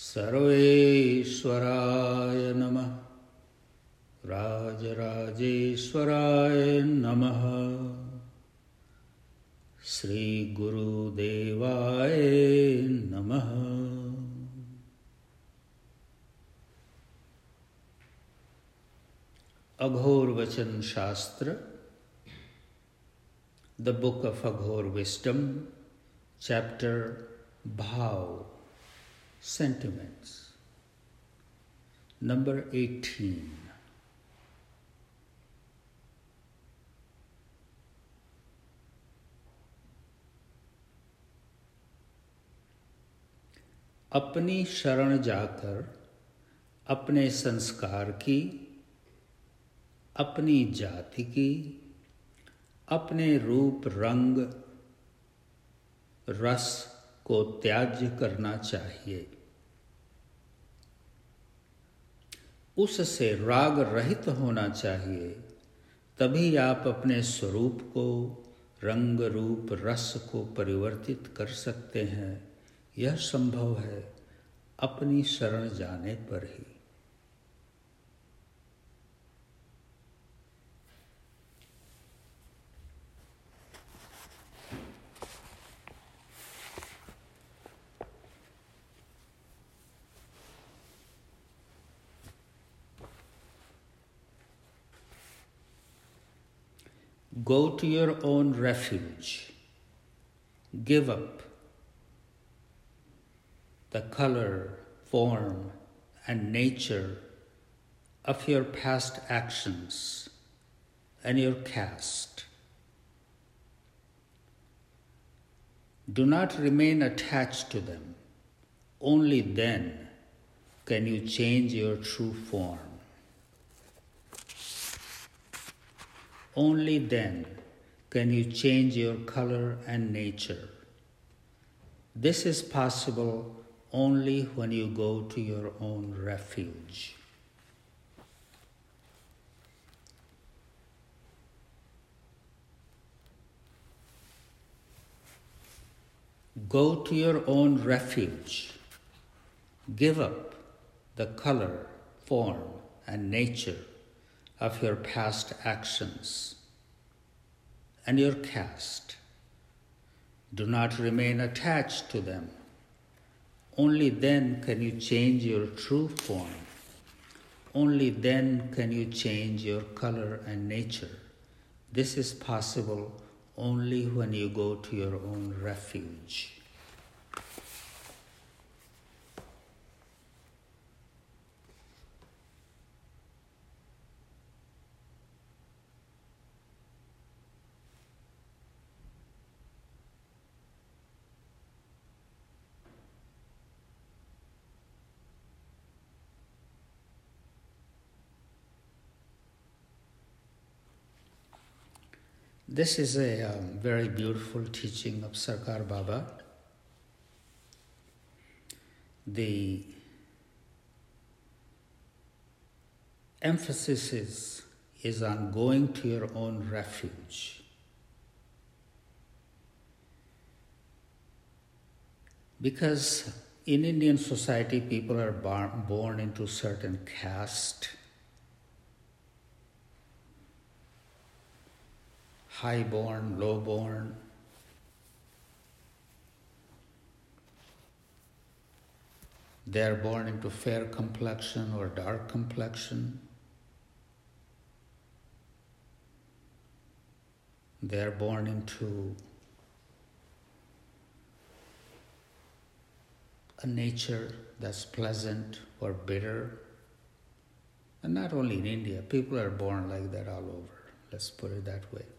सर्वेश्वराय नमः। राजराजेश्वराय नमः। श्रीगुरुदेवाय नमः। Aghora Vachana Shastra, the book of Aghora wisdom chapter भाव। Sentiments. Number 18 अपनी शरण जाकर अपने संस्कार की, अपनी जाति की, अपने रूप, रंग, रस को त्याज्य करना चाहिए। उससे राग रहित होना चाहिए। तभी आप अपने स्वरूप को, रंग रूप, रस को परिवर्तित कर सकते हैं। यह संभव है अपनी शरण जाने पर ही। Go to your own refuge. Give up the color, form, and nature of your past actions and your caste. Do not remain attached to them. Only then can you change your true form. Only then can you change your color and nature. This is possible only when you go to your own refuge. Go to your own refuge. Give up the color, form, and nature of your past actions and your caste. Do not remain attached to them. Only then can you change your true form. Only then can you change your color and nature. This is possible only when you go to your own refuge. This is a um, very beautiful teaching of Sarkar Baba. The emphasis is, is on going to your own refuge. Because in Indian society, people are born into certain caste high born, low born. They are born into fair complexion or dark complexion. They are born into a nature that's pleasant or bitter. And not only in India, people are born like that all over. Let's put it that way.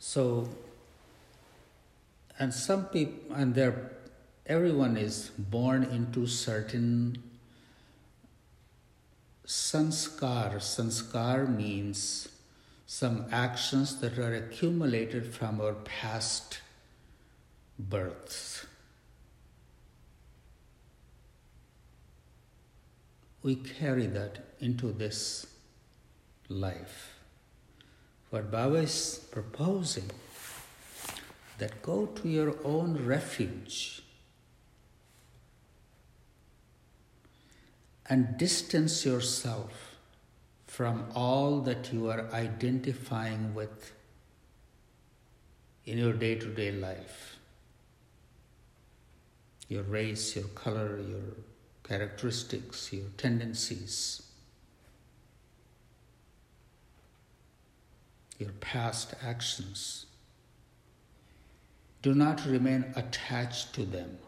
So, and some people, and there, everyone is born into certain sanskar. Sanskar means some actions that are accumulated from our past births. We carry that into this life. What Baba is proposing that go to your own refuge and distance yourself from all that you are identifying with in your day to day life. Your race, your color, your characteristics, your tendencies, your past actions. Do not remain attached to them.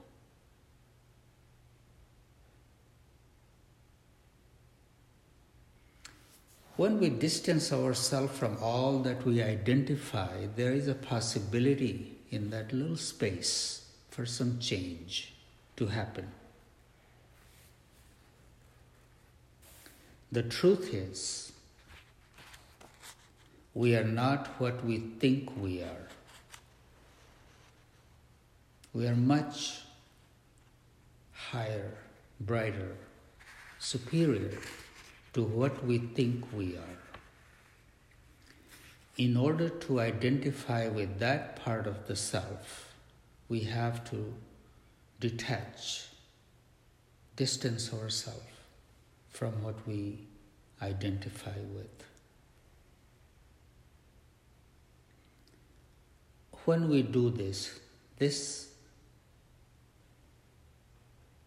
When we distance ourselves from all that we identify, there is a possibility in that little space for some change to happen. The truth is, we are not what we think we are. We are much higher, brighter, superior to what we think we are. In order to identify with that part of the self, we have to detach, distance ourselves from what we identify with. When we do this, this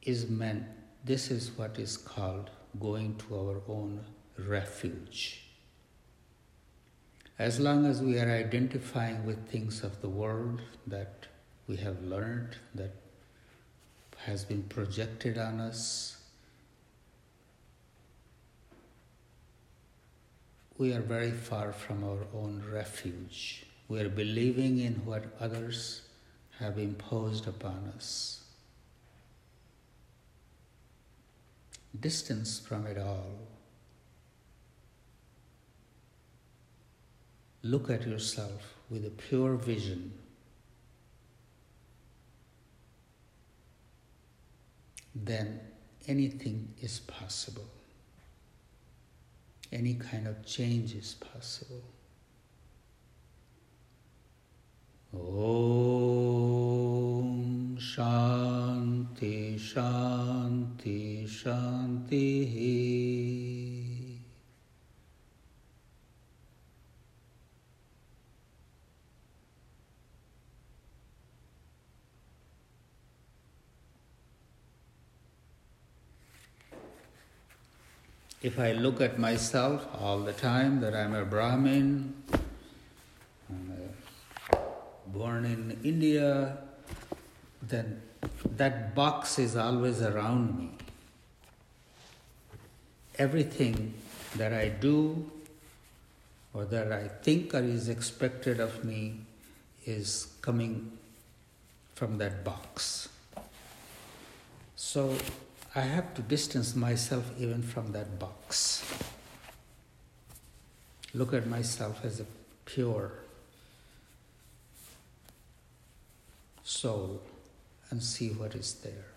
is meant, this is what is called going to our own refuge. As long as we are identifying with things of the world that we have learned, that has been projected on us, we are very far from our own refuge. We are believing in what others have imposed upon us. distance from it all. Look at yourself with a pure vision. Then anything is possible. Any kind of change is possible. Shanti Shanti Shanti. If I look at myself all the time that I'm a Brahmin, born in India, then that box is always around me. Everything that I do or that I think or is expected of me is coming from that box. So I have to distance myself even from that box. Look at myself as a pure soul and see what is there.